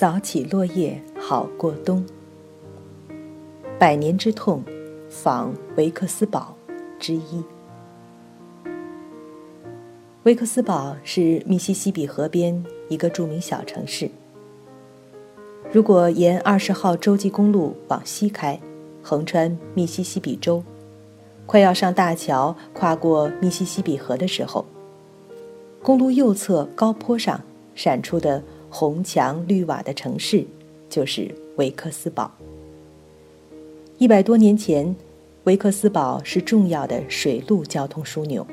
扫起落叶好过冬。百年之痛，仿维克斯堡之一。维克斯堡是密西西比河边一个著名小城市。如果沿二十号洲际公路往西开，横穿密西西比州，快要上大桥、跨过密西西比河的时候，公路右侧高坡上闪出的红墙绿瓦的城市，就是维克斯堡。一百多年前，维克斯堡是重要的水陆交通枢纽。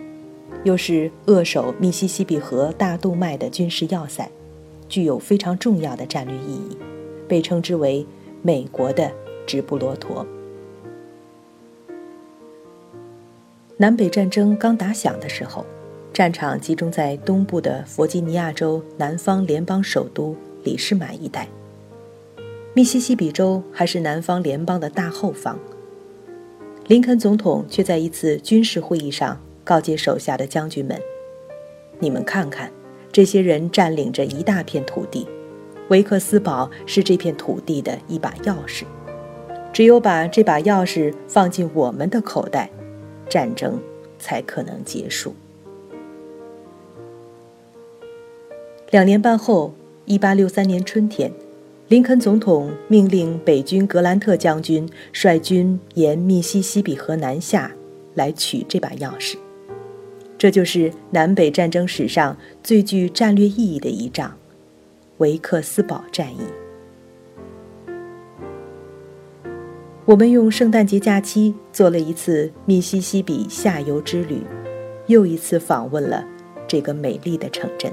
又是扼守密西西比河大动脉的军事要塞，具有非常重要的战略意义，被称之为“美国的直布罗陀”。南北战争刚打响的时候，战场集中在东部的弗吉尼亚州南方联邦首都里士满一带，密西西比州还是南方联邦的大后方。林肯总统却在一次军事会议上。告诫手下的将军们：“你们看看，这些人占领着一大片土地，维克斯堡是这片土地的一把钥匙。只有把这把钥匙放进我们的口袋，战争才可能结束。”两年半后，一八六三年春天，林肯总统命令北军格兰特将军率军沿密西西比河南下，来取这把钥匙。这就是南北战争史上最具战略意义的一仗——维克斯堡战役。我们用圣诞节假期做了一次密西西比下游之旅，又一次访问了这个美丽的城镇。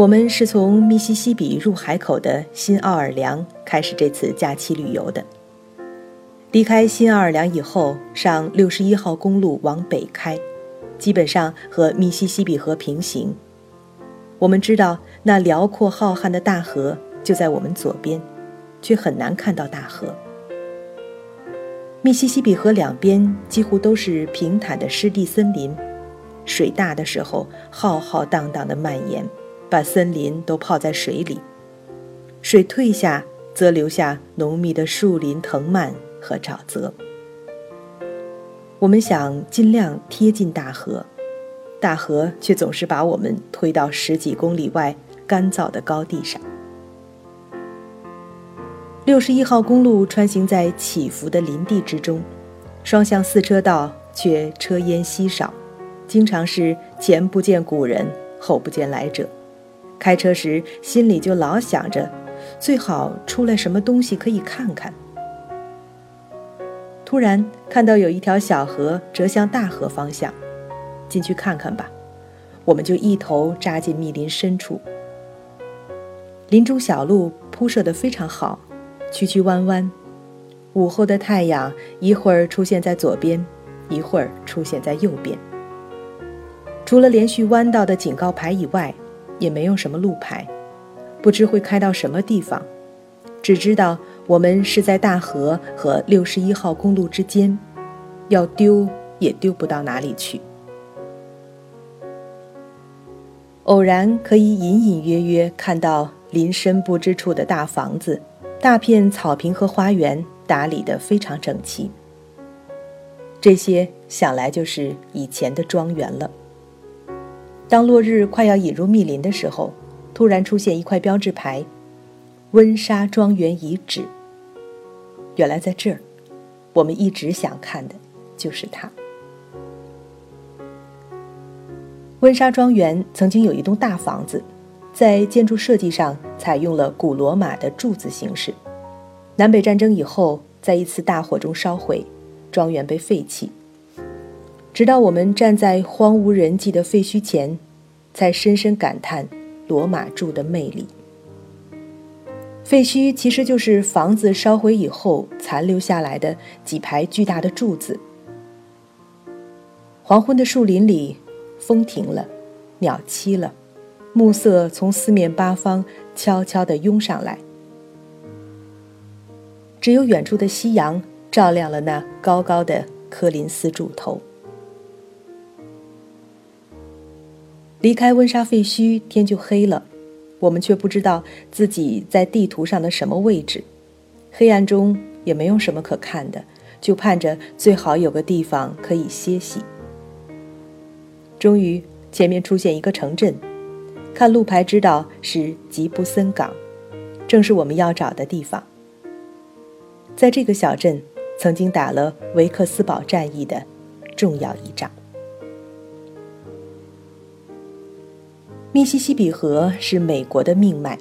我们是从密西西比入海口的新奥尔良开始这次假期旅游的。离开新奥尔良以后，上六十一号公路往北开，基本上和密西西比河平行。我们知道那辽阔浩瀚的大河就在我们左边，却很难看到大河。密西西比河两边几乎都是平坦的湿地森林，水大的时候浩浩荡荡的蔓延，把森林都泡在水里；水退下，则留下浓密的树林藤蔓。和沼泽，我们想尽量贴近大河，大河却总是把我们推到十几公里外干燥的高地上。六十一号公路穿行在起伏的林地之中，双向四车道却车烟稀少，经常是前不见古人，后不见来者。开车时心里就老想着，最好出来什么东西可以看看。突然看到有一条小河折向大河方向，进去看看吧。我们就一头扎进密林深处。林中小路铺设得非常好，曲曲弯弯。午后的太阳一会儿出现在左边，一会儿出现在右边。除了连续弯道的警告牌以外，也没有什么路牌，不知会开到什么地方，只知道。我们是在大河和六十一号公路之间，要丢也丢不到哪里去。偶然可以隐隐约约看到林深不知处的大房子，大片草坪和花园打理得非常整齐。这些想来就是以前的庄园了。当落日快要引入密林的时候，突然出现一块标志牌：“温莎庄园遗址。”原来在这儿，我们一直想看的，就是它。温莎庄园曾经有一栋大房子，在建筑设计上采用了古罗马的柱子形式。南北战争以后，在一次大火中烧毁，庄园被废弃。直到我们站在荒无人迹的废墟前，才深深感叹罗马柱的魅力。废墟其实就是房子烧毁以后残留下来的几排巨大的柱子。黄昏的树林里，风停了，鸟栖了，暮色从四面八方悄悄地拥上来，只有远处的夕阳照亮了那高高的科林斯柱头。离开温莎废墟，天就黑了，我们却不知道自己在地图上的什么位置。黑暗中也没有什么可看的，就盼着最好有个地方可以歇息。终于，前面出现一个城镇，看路牌知道是吉布森港，正是我们要找的地方。在这个小镇，曾经打了维克斯堡战役的重要一仗。密西西比河是美国的命脉，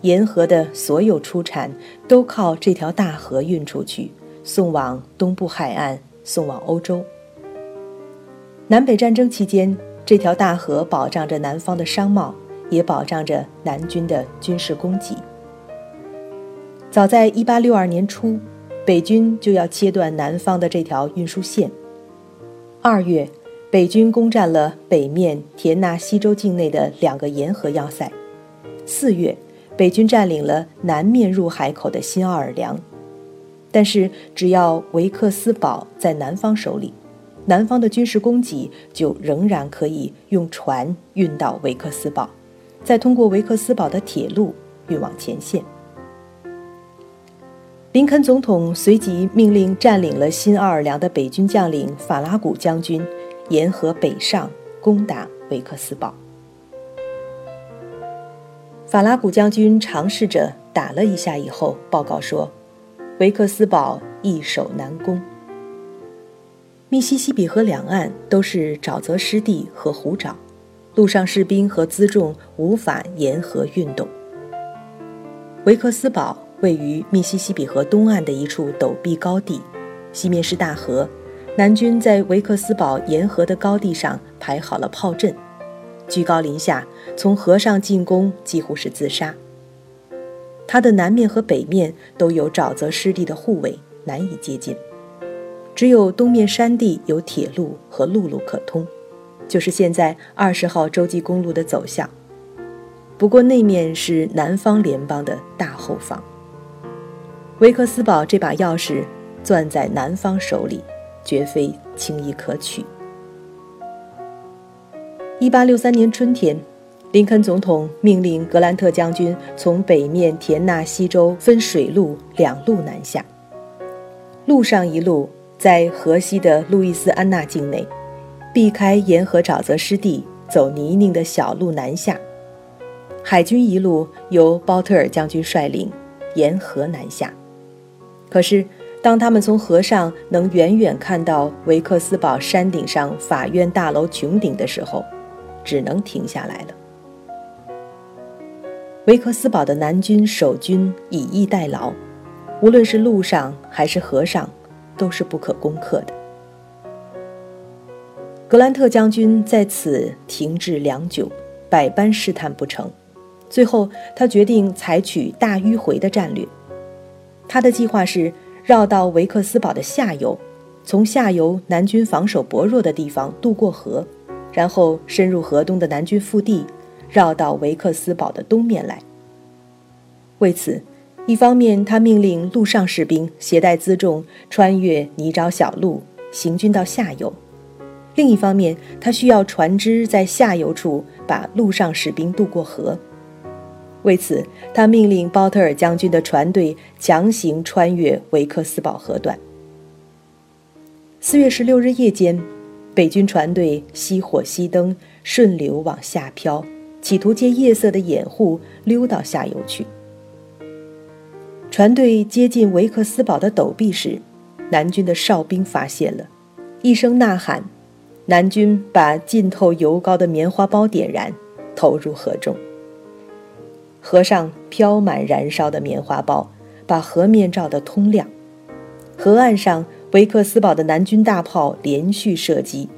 沿河的所有出产都靠这条大河运出去，送往东部海岸，送往欧洲。南北战争期间，这条大河保障着南方的商贸，也保障着南军的军事供给。早在1862年初，北军就要切断南方的这条运输线。二月。北军攻占了北面田纳西州境内的两个沿河要塞。四月，北军占领了南面入海口的新奥尔良。但是，只要维克斯堡在南方手里，南方的军事供给就仍然可以用船运到维克斯堡，再通过维克斯堡的铁路运往前线。林肯总统随即命令占领了新奥尔良的北军将领法拉古将军。沿河北上，攻打维克斯堡。法拉古将军尝试着打了一下以后，报告说，维克斯堡易守难攻。密西西比河两岸都是沼泽湿地和湖沼，陆上士兵和辎重无法沿河运动。维克斯堡位于密西西比河东岸的一处陡壁高地，西面是大河。南军在维克斯堡沿河的高地上排好了炮阵，居高临下，从河上进攻几乎是自杀。它的南面和北面都有沼泽湿地的护卫，难以接近。只有东面山地有铁路和陆路可通，就是现在二十号洲际公路的走向。不过那面是南方联邦的大后方。维克斯堡这把钥匙攥在南方手里。绝非轻易可取。一八六三年春天，林肯总统命令格兰特将军从北面田纳西州分水路两路南下。路上一路在河西的路易斯安那境内，避开沿河沼泽湿地，走泥泞的小路南下；海军一路由包特尔将军率领，沿河南下。可是。当他们从河上能远远看到维克斯堡山顶上法院大楼穹顶的时候，只能停下来了。维克斯堡的南军守军以逸待劳，无论是路上还是河上，都是不可攻克的。格兰特将军在此停滞良久，百般试探不成，最后他决定采取大迂回的战略。他的计划是。绕到维克斯堡的下游，从下游南军防守薄弱的地方渡过河，然后深入河东的南军腹地，绕到维克斯堡的东面来。为此，一方面他命令陆上士兵携带辎重穿越泥沼小路行军到下游；另一方面，他需要船只在下游处把陆上士兵渡过河。为此，他命令包特尔将军的船队强行穿越维克斯堡河段。四月十六日夜间，北军船队熄火熄灯，顺流往下漂，企图借夜色的掩护溜到下游去。船队接近维克斯堡的陡壁时，南军的哨兵发现了，一声呐喊，南军把浸透油膏的棉花包点燃，投入河中。河上飘满燃烧的棉花包，把河面照得通亮。河岸上，维克斯堡的南军大炮连续射击，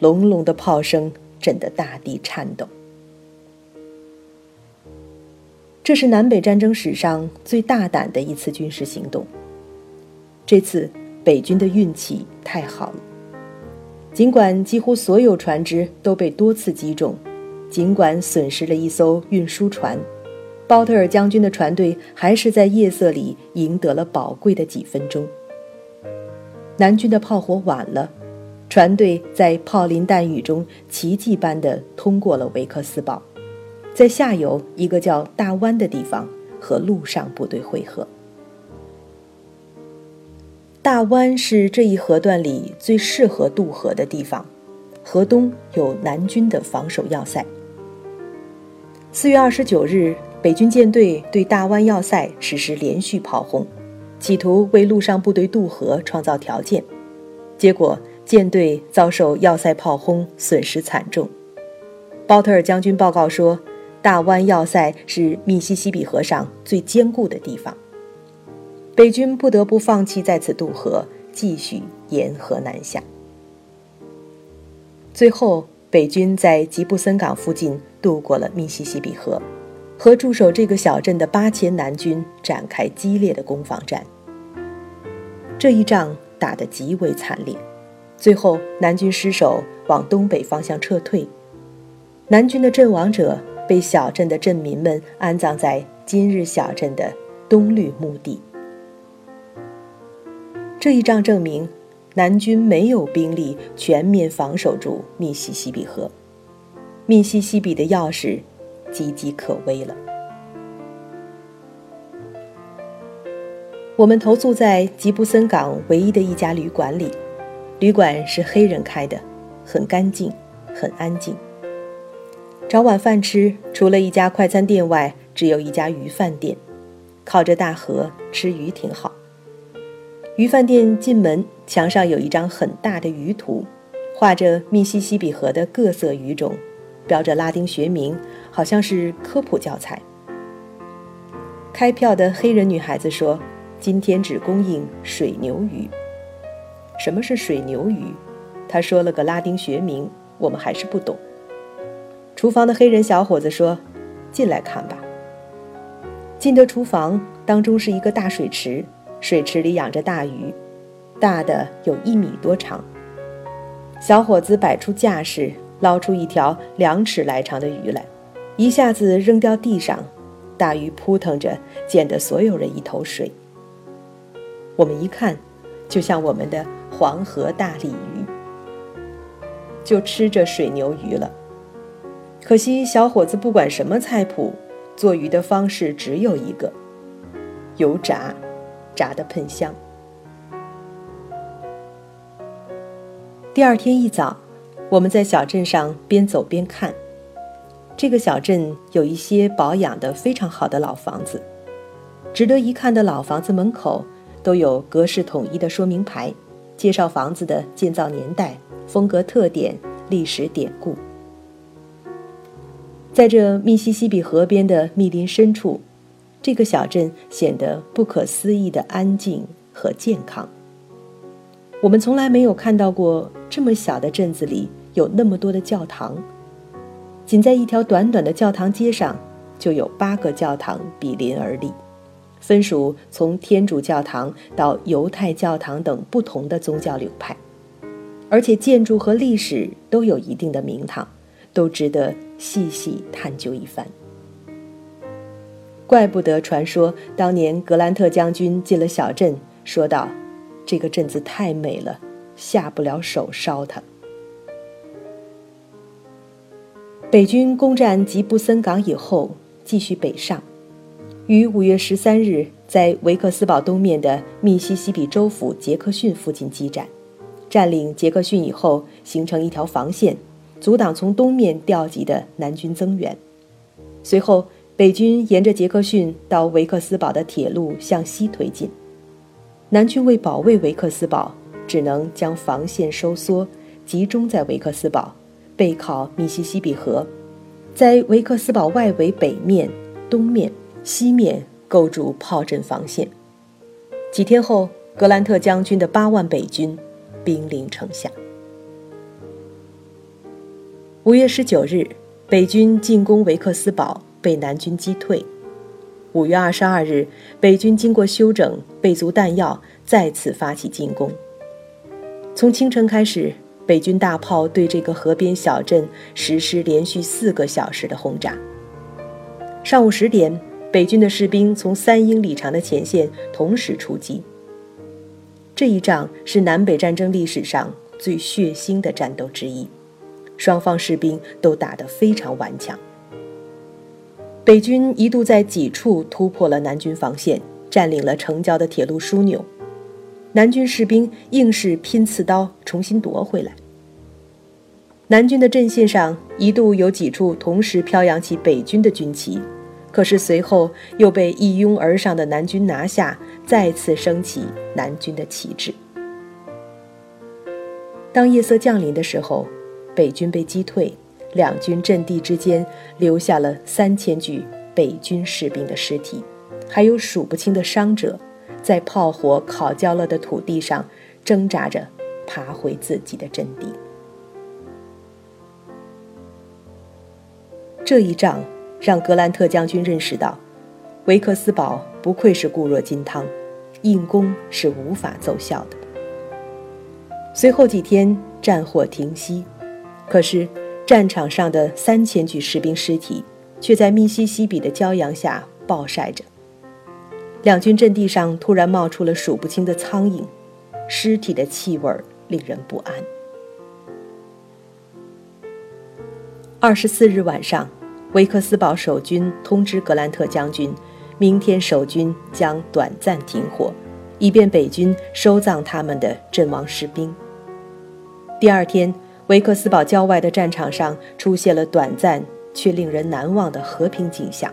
隆隆的炮声震得大地颤抖。这是南北战争史上最大胆的一次军事行动。这次北军的运气太好了，尽管几乎所有船只都被多次击中，尽管损失了一艘运输船。包特尔将军的船队还是在夜色里赢得了宝贵的几分钟。南军的炮火晚了，船队在炮林弹雨中奇迹般地通过了维克斯堡，在下游一个叫大湾的地方和陆上部队会合。大湾是这一河段里最适合渡河的地方，河东有南军的防守要塞。四月二十九日，北军舰队对大湾要塞实施连续炮轰，企图为陆上部队渡河创造条件，结果。舰队遭受要塞炮轰，损失惨重。包特尔将军报告说，大湾要塞是密西西比河上最坚固的地方。北军不得不放弃在此渡河，继续沿河南下。最后，北军在吉布森港附近渡过了密西西比河，和驻守这个小镇的八千南军展开激烈的攻防战。这一仗打得极为惨烈。最后，南军失守，往东北方向撤退。南军的阵亡者被小镇的镇民们安葬在今日小镇的东绿墓地。这一仗证明，南军没有兵力全面防守住密西西比河，密西西比的钥匙岌岌可危了。我们投宿在吉布森港唯一的一家旅馆里。旅馆是黑人开的，很干净，很安静。找晚饭吃，除了一家快餐店外，只有一家鱼饭店，靠着大河，吃鱼挺好。鱼饭店进门，墙上有一张很大的鱼图，画着密西西比河的各色鱼种，标着拉丁学名，好像是科普教材。开票的黑人女孩子说：“今天只供应水牛鱼。”什么是水牛鱼？他说了个拉丁学名，我们还是不懂。厨房的黑人小伙子说：“进来看吧。”进得厨房，当中是一个大水池，水池里养着大鱼，大的有一米多长。小伙子摆出架势，捞出一条两尺来长的鱼来，一下子扔掉地上，大鱼扑腾着，溅得所有人一头水。我们一看，就像我们的。黄河大鲤鱼，就吃着水牛鱼了。可惜小伙子不管什么菜谱，做鱼的方式只有一个：油炸，炸得喷香。第二天一早，我们在小镇上边走边看。这个小镇有一些保养的非常好的老房子，值得一看的老房子门口都有格式统一的说明牌。介绍房子的建造年代、风格特点、历史典故。在这密西西比河边的密林深处，这个小镇显得不可思议的安静和健康。我们从来没有看到过这么小的镇子里有那么多的教堂。仅在一条短短的教堂街上，就有八个教堂比邻而立。分属从天主教堂到犹太教堂等不同的宗教流派，而且建筑和历史都有一定的名堂，都值得细细探究一番。怪不得传说当年格兰特将军进了小镇，说道：“这个镇子太美了，下不了手烧它。”北军攻占吉布森港以后，继续北上。于五月十三日，在维克斯堡东面的密西西比州府杰克逊附近激战，占领杰克逊以后，形成一条防线，阻挡从东面调集的南军增援。随后，北军沿着杰克逊到维克斯堡的铁路向西推进，南军为保卫维克斯堡，只能将防线收缩，集中在维克斯堡，背靠密西西比河，在维克斯堡外围北面、东面。西面构筑炮阵防线。几天后，格兰特将军的八万北军兵临城下。五月十九日，北军进攻维克斯堡，被南军击退。五月二十二日，北军经过休整，备足弹药，再次发起进攻。从清晨开始，北军大炮对这个河边小镇实施连续四个小时的轰炸。上午十点。北军的士兵从三英里长的前线同时出击。这一仗是南北战争历史上最血腥的战斗之一，双方士兵都打得非常顽强。北军一度在几处突破了南军防线，占领了城郊的铁路枢纽，南军士兵硬是拼刺刀重新夺回来。南军的阵线上一度有几处同时飘扬起北军的军旗，可是随后又被一拥而上的南军拿下，再次升起南军的旗帜。当夜色降临的时候，北军被击退，两军阵地之间留下了三千具北军士兵的尸体，还有数不清的伤者，在炮火烤焦了的土地上挣扎着爬回自己的阵地。这一仗让格兰特将军认识到，维克斯堡不愧是固若金汤，硬攻是无法奏效的。随后几天，战火停息，可是战场上的三千具士兵尸体却在密西西比的骄阳下暴晒着。两军阵地上突然冒出了数不清的苍蝇，尸体的气味令人不安。二十四日晚上。维克斯堡守军通知格兰特将军，明天守军将短暂停火，以便北军收葬他们的阵亡士兵。第二天，维克斯堡郊外的战场上出现了短暂却令人难忘的和平景象。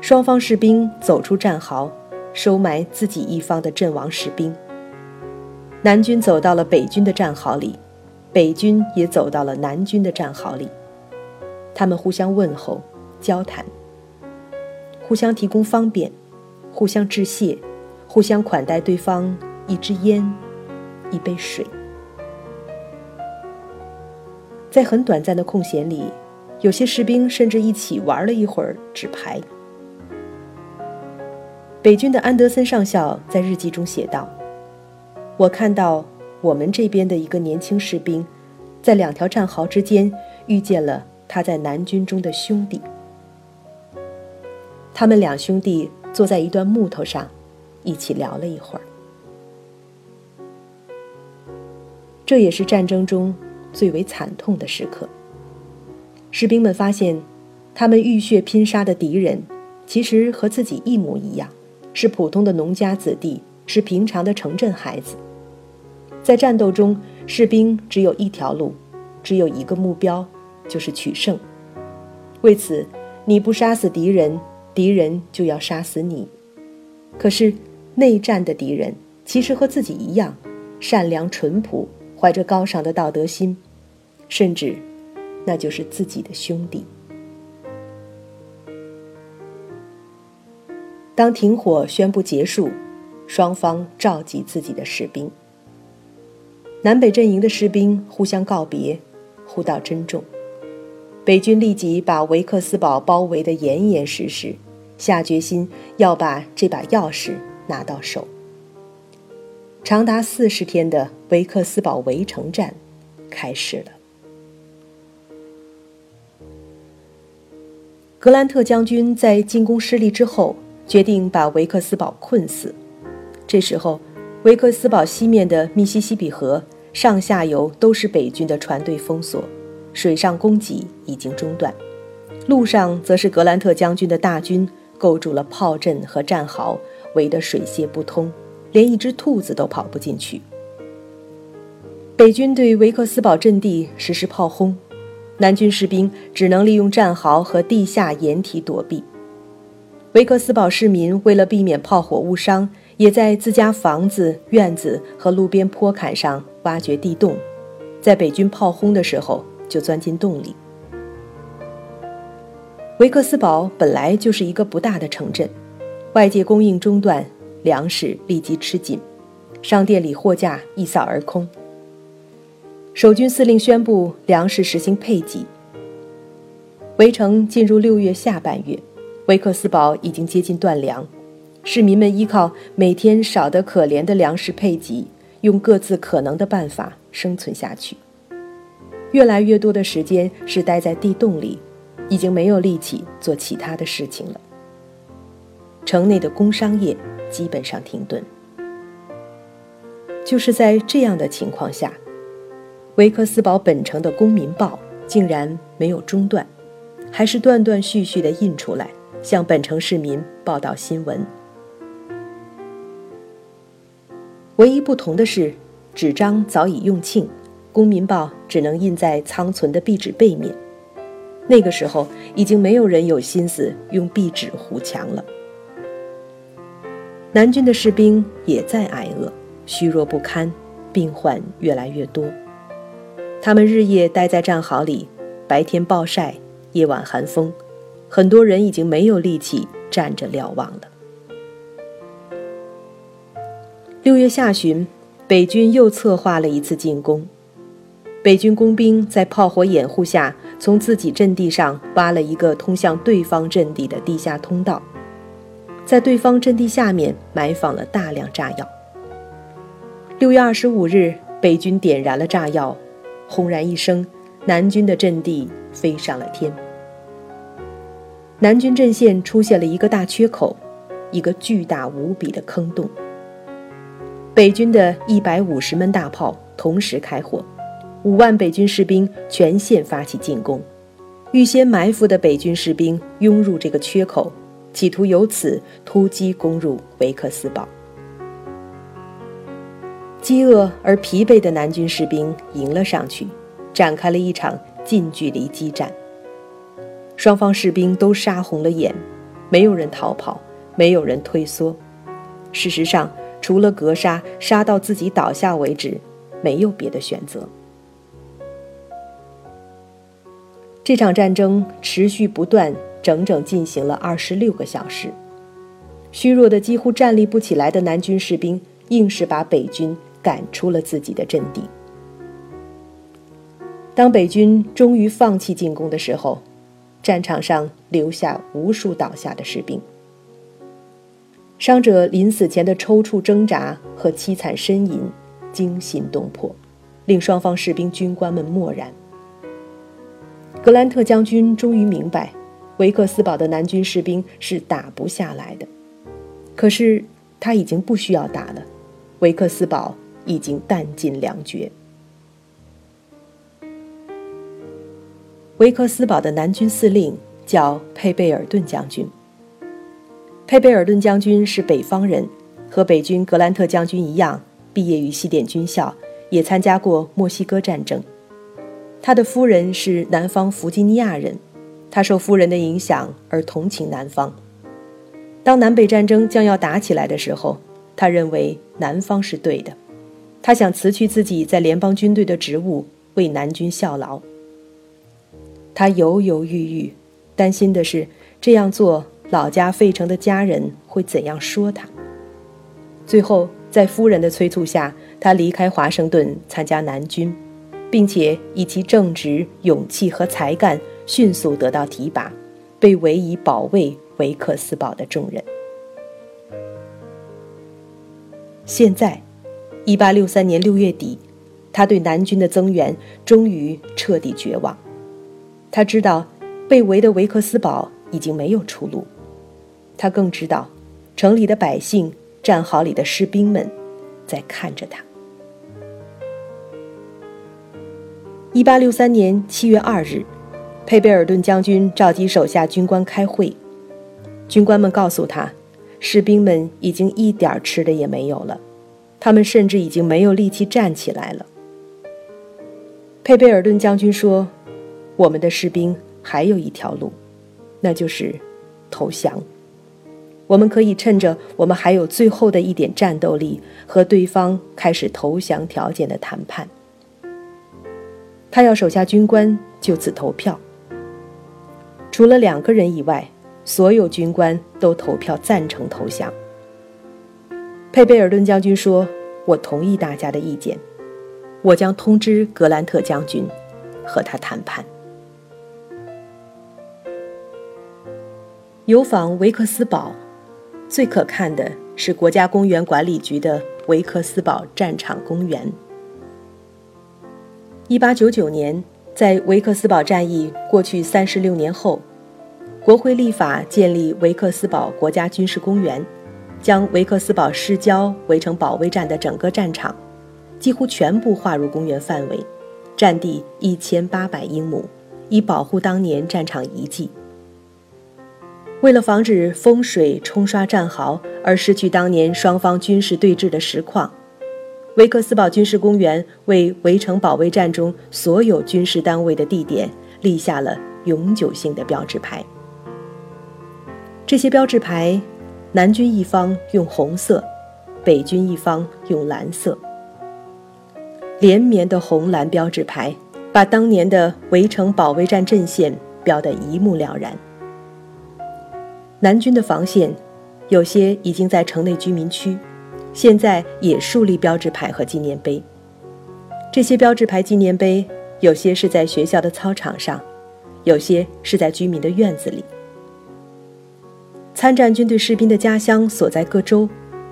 双方士兵走出战壕，收埋自己一方的阵亡士兵。南军走到了北军的战壕里，北军也走到了南军的战壕里。他们互相问候、交谈，互相提供方便，互相致谢，互相款待对方一支烟、一杯水。在很短暂的空闲里，有些士兵甚至一起玩了一会儿纸牌。北军的安德森上校在日记中写道：“我看到我们这边的一个年轻士兵，在两条战壕之间遇见了。”他在南军中的兄弟，他们两兄弟坐在一段木头上，一起聊了一会儿。这也是战争中最为惨痛的时刻。士兵们发现，他们浴血拼杀的敌人，其实和自己一模一样，是普通的农家子弟，是平常的城镇孩子。在战斗中，士兵只有一条路，只有一个目标。就是取胜。为此，你不杀死敌人，敌人就要杀死你。可是，内战的敌人其实和自己一样，善良淳朴，怀着高尚的道德心，甚至，那就是自己的兄弟。当停火宣布结束，双方召集自己的士兵。南北阵营的士兵互相告别，互道珍重。北军立即把维克斯堡包围得严严实实，下决心要把这把钥匙拿到手。长达四十天的维克斯堡围城战开始了。格兰特将军在进攻失利之后，决定把维克斯堡困死。这时候，维克斯堡西面的密西西比河上下游都是北军的船队封锁。水上供给已经中断，路上则是格兰特将军的大军构筑了炮阵和战壕，围得水泄不通，连一只兔子都跑不进去。北军对维克斯堡阵地实施炮轰，南军士兵只能利用战壕和地下掩体躲避。维克斯堡市民为了避免炮火误伤，也在自家房子、院子和路边坡坎上挖掘地洞，在北军炮轰的时候。就钻进洞里。维克斯堡本来就是一个不大的城镇，外界供应中断，粮食立即吃紧，商店里货架一扫而空。守军司令宣布粮食实行配给。围城进入六月下半月，维克斯堡已经接近断粮，市民们依靠每天少得可怜的粮食配给，用各自可能的办法生存下去。越来越多的时间是待在地洞里，已经没有力气做其他的事情了。城内的工商业基本上停顿。就是在这样的情况下，维克斯堡本城的《公民报》竟然没有中断，还是断断续续地印出来，向本城市民报道新闻。唯一不同的是，纸张早已用罄，《公民报》只能印在仓存的壁纸背面。那个时候，已经没有人有心思用壁纸糊墙了。南军的士兵也在挨饿，虚弱不堪，病患越来越多。他们日夜待在战壕里，白天暴晒，夜晚寒风，很多人已经没有力气站着瞭望了。六月下旬，北军又策划了一次进攻。北军工兵在炮火掩护下，从自己阵地上挖了一个通向对方阵地的地下通道，在对方阵地下面埋放了大量炸药。六月二十五日，北军点燃了炸药，轰然一声，南军的阵地飞上了天。南军阵线出现了一个大缺口，一个巨大无比的坑洞。北军的一百五十门大炮同时开火，五万北军士兵全线发起进攻。预先埋伏的北军士兵拥入这个缺口，企图由此突击攻入维克斯堡。饥饿而疲惫的南军士兵迎了上去，展开了一场近距离激战。双方士兵都杀红了眼，没有人逃跑，没有人退缩。事实上，除了格杀，杀到自己倒下为止，没有别的选择。这场战争持续不断，整整进行了二十六个小时。虚弱的几乎站立不起来的南军士兵，硬是把北军赶出了自己的阵地。当北军终于放弃进攻的时候，战场上留下无数倒下的士兵。伤者临死前的抽搐挣扎和凄惨呻吟，惊心动魄，令双方士兵军官们默然。格兰特将军终于明白，维克斯堡的南军士兵是打不下来的。可是他已经不需要打了，维克斯堡已经弹尽粮绝。维克斯堡的南军司令叫佩贝尔顿将军。佩贝尔顿将军是北方人，和北军格兰特将军一样，毕业于西点军校，也参加过墨西哥战争。他的夫人是南方弗吉尼亚人，他受夫人的影响而同情南方。当南北战争将要打起来的时候，他认为南方是对的，他想辞去自己在联邦军队的职务，为南军效劳。他犹犹豫豫，担心的是这样做。老家费城的家人会怎样说他？最后，在夫人的催促下，他离开华盛顿参加南军，并且以其正直、勇气和才干，迅速得到提拔，被委以保卫维克斯堡的重任。现在，1863年6月底，他对南军的增援终于彻底绝望。他知道，被围的维克斯堡已经没有出路。他更知道，城里的百姓、战壕里的士兵们，在看着他。一八六三年七月二日，佩贝尔顿将军召集手下军官开会，军官们告诉他，士兵们已经一点吃的也没有了，他们甚至已经没有力气站起来了。佩贝尔顿将军说：“我们的士兵还有一条路，那就是投降。”我们可以趁着我们还有最后的一点战斗力，和对方开始投降条件的谈判。他要手下军官就此投票。除了两个人以外，所有军官都投票赞成投降。佩贝尔顿将军说：“我同意大家的意见，我将通知格兰特将军，和他谈判。”游访维克斯堡。最可看的是国家公园管理局的维克斯堡战场公园。一八九九年，在维克斯堡战役过去三十六年后，国会立法建立维克斯堡国家军事公园，将维克斯堡市郊围成保卫战的整个战场，几乎全部划入公园范围，占地一千八百英亩，以保护当年战场遗迹。为了防止风水冲刷战壕而失去当年双方军事对峙的实况，维克斯堡军事公园为围城保卫战中所有军事单位的地点立下了永久性的标志牌。这些标志牌，南军一方用红色，北军一方用蓝色。连绵的红蓝标志牌，把当年的围城保卫战阵线标得一目了然。南军的防线，有些已经在城内居民区，现在也树立标志牌和纪念碑。这些标志牌、纪念碑，有些是在学校的操场上，有些是在居民的院子里。参战军队士兵的家乡所在各州，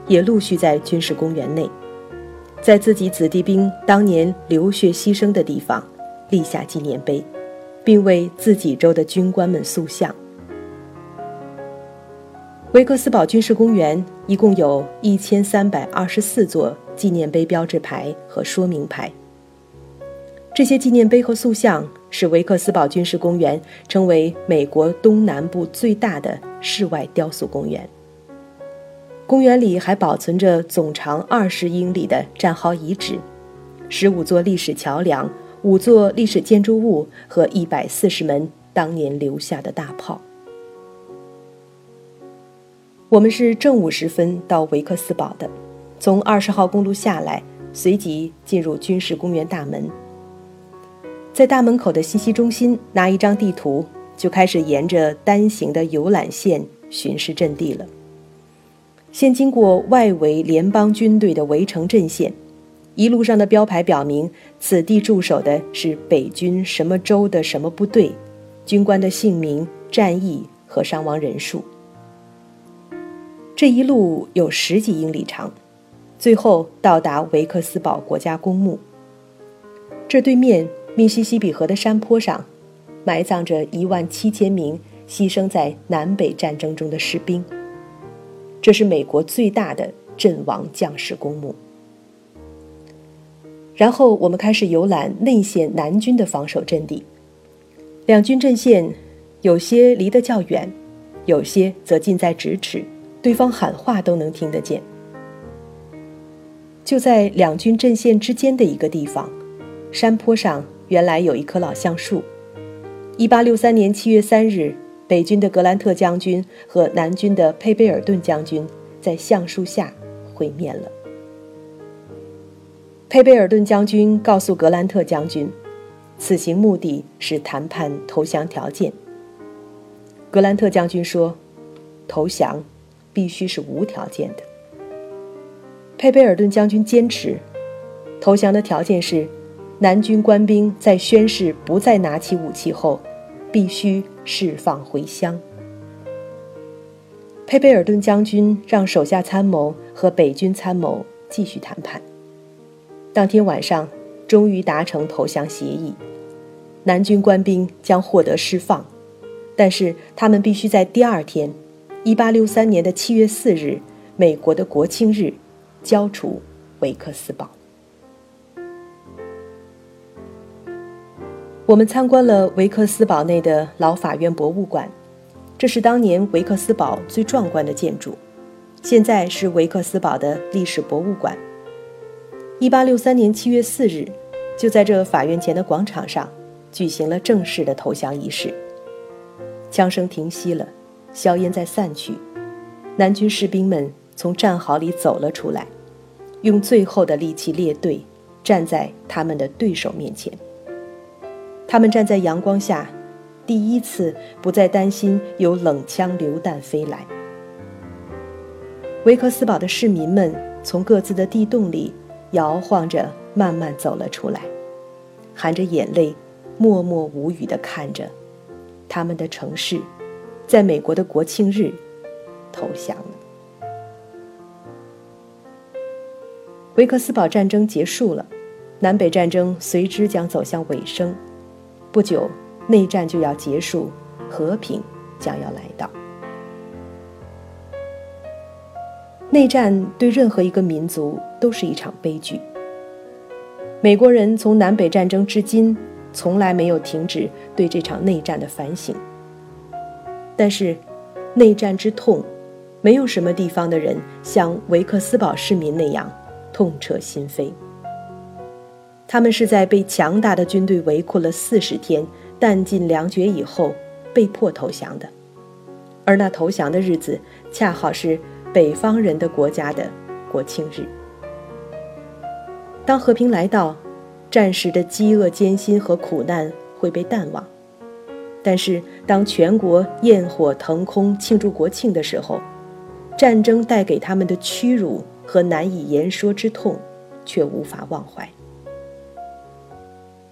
也陆续在军事公园内，在自己子弟兵当年流血牺牲的地方，立下纪念碑，并为自己州的军官们塑像。维克斯堡军事公园一共有一千三百二十四座纪念碑、标志牌和说明牌。这些纪念碑和塑像使维克斯堡军事公园成为美国东南部最大的室外雕塑公园。公园里还保存着总长二十英里的战壕遗址，十五座历史桥梁、五座历史建筑物和一百四十门当年留下的大炮。我们是正午时分到维克斯堡的，从二十号公路下来，随即进入军事公园大门。在大门口的信息中心拿一张地图，就开始沿着单行的游览线巡视阵地了。先经过外围联邦军队的围城阵线，一路上的标牌表明此地驻守的是北军什么州的什么部队，军官的姓名、战役和伤亡人数。这一路有十几英里长，最后到达维克斯堡国家公墓。这对面密西西比河的山坡上，埋葬着一万七千名牺牲在南北战争中的士兵。这是美国最大的阵亡将士公墓。然后我们开始游览内线南军的防守阵地，两军阵线有些离得较远，有些则近在咫尺。对方喊话都能听得见。就在两军阵线之间的一个地方，山坡上原来有一棵老橡树。一八六三年七月三日，北军的格兰特将军和南军的佩贝尔顿将军在橡树下会面了。佩贝尔顿将军告诉格兰特将军，此行目的是谈判投降条件。格兰特将军说：“投降。”必须是无条件的。佩贝尔顿将军坚持，投降的条件是，南军官兵在宣誓不再拿起武器后，必须释放回乡。佩贝尔顿将军让手下参谋和北军参谋继续谈判。当天晚上，终于达成投降协议，南军官兵将获得释放，但是他们必须在第二天。一八六三年的七月四日，美国的国庆日，交出维克斯堡。我们参观了维克斯堡内的老法院博物馆，这是当年维克斯堡最壮观的建筑，现在是维克斯堡的历史博物馆。一八六三年七月四日，就在这法院前的广场上，举行了正式的投降仪式。枪声停息了。硝烟在散去，南军士兵们从战壕里走了出来，用最后的力气列队，站在他们的对手面前。他们站在阳光下，第一次不再担心有冷枪榴弹飞来。维克斯堡的市民们从各自的地洞里摇晃着，慢慢走了出来，含着眼泪，默默无语地看着他们的城市。在美国的国庆日，投降了。维克斯堡战争结束了，南北战争随之将走向尾声。不久，内战就要结束，和平将要来到。内战对任何一个民族都是一场悲剧，美国人从南北战争至今，从来没有停止对这场内战的反省。但是，内战之痛，没有什么地方的人像维克斯堡市民那样痛彻心扉。他们是在被强大的军队围困了四十天、弹尽粮绝以后，被迫投降的。而那投降的日子，恰好是北方人的国家的国庆日。当和平来到，战时的饥饿、艰辛和苦难会被淡忘；但是，当全国焰火腾空庆祝国庆的时候，战争带给他们的屈辱和难以言说之痛，却无法忘怀。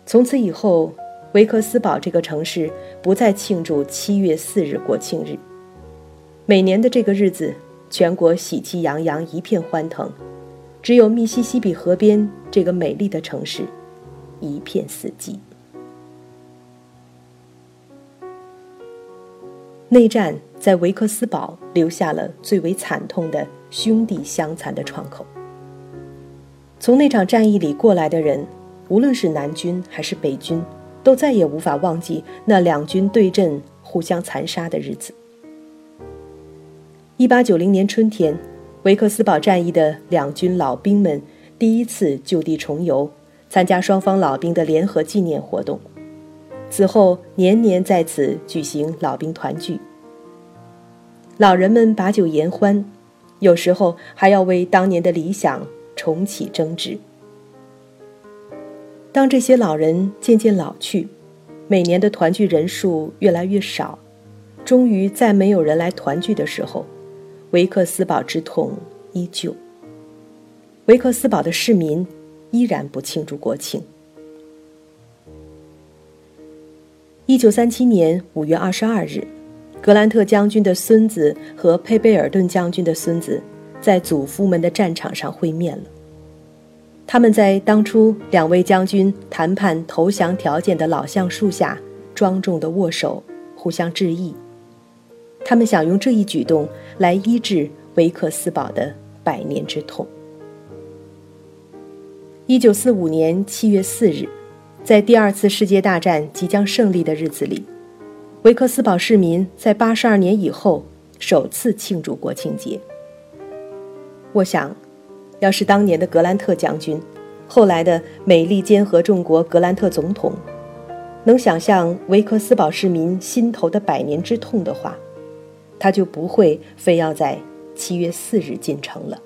从此以后，维克斯堡这个城市不再庆祝七月四日国庆日。每年的这个日子，全国喜气洋洋，一片欢腾。只有密西西比河边这个美丽的城市，一片死寂。内战在维克斯堡留下了最为惨痛的兄弟相残的创口。从那场战役里过来的人，无论是南军还是北军，都再也无法忘记那两军对阵、互相残杀的日子。一八九零年春天。维克斯堡战役的两军老兵们第一次就地重游，参加双方老兵的联合纪念活动。此后，年年在此举行老兵团聚。老人们把酒言欢，有时候还要为当年的理想重启争执。当这些老人渐渐老去，每年的团聚人数越来越少，终于再没有人来团聚的时候。维克斯堡之痛依旧。维克斯堡的市民依然不庆祝国庆。一九三七年五月二十二日，格兰特将军的孙子和佩贝尔顿将军的孙子在祖父们的战场上会面了。他们在当初两位将军谈判投降条件的老橡树下庄重的握手，互相致意。他们想用这一举动来医治维克斯堡的百年之痛。一九四五年七月四日，在第二次世界大战即将胜利的日子里，维克斯堡市民在八十二年以后首次庆祝国庆节。我想，要是当年的格兰特将军，后来的美利坚合众国格兰特总统，能想象维克斯堡市民心头的百年之痛的话，他就不会非要在七月四日进城了。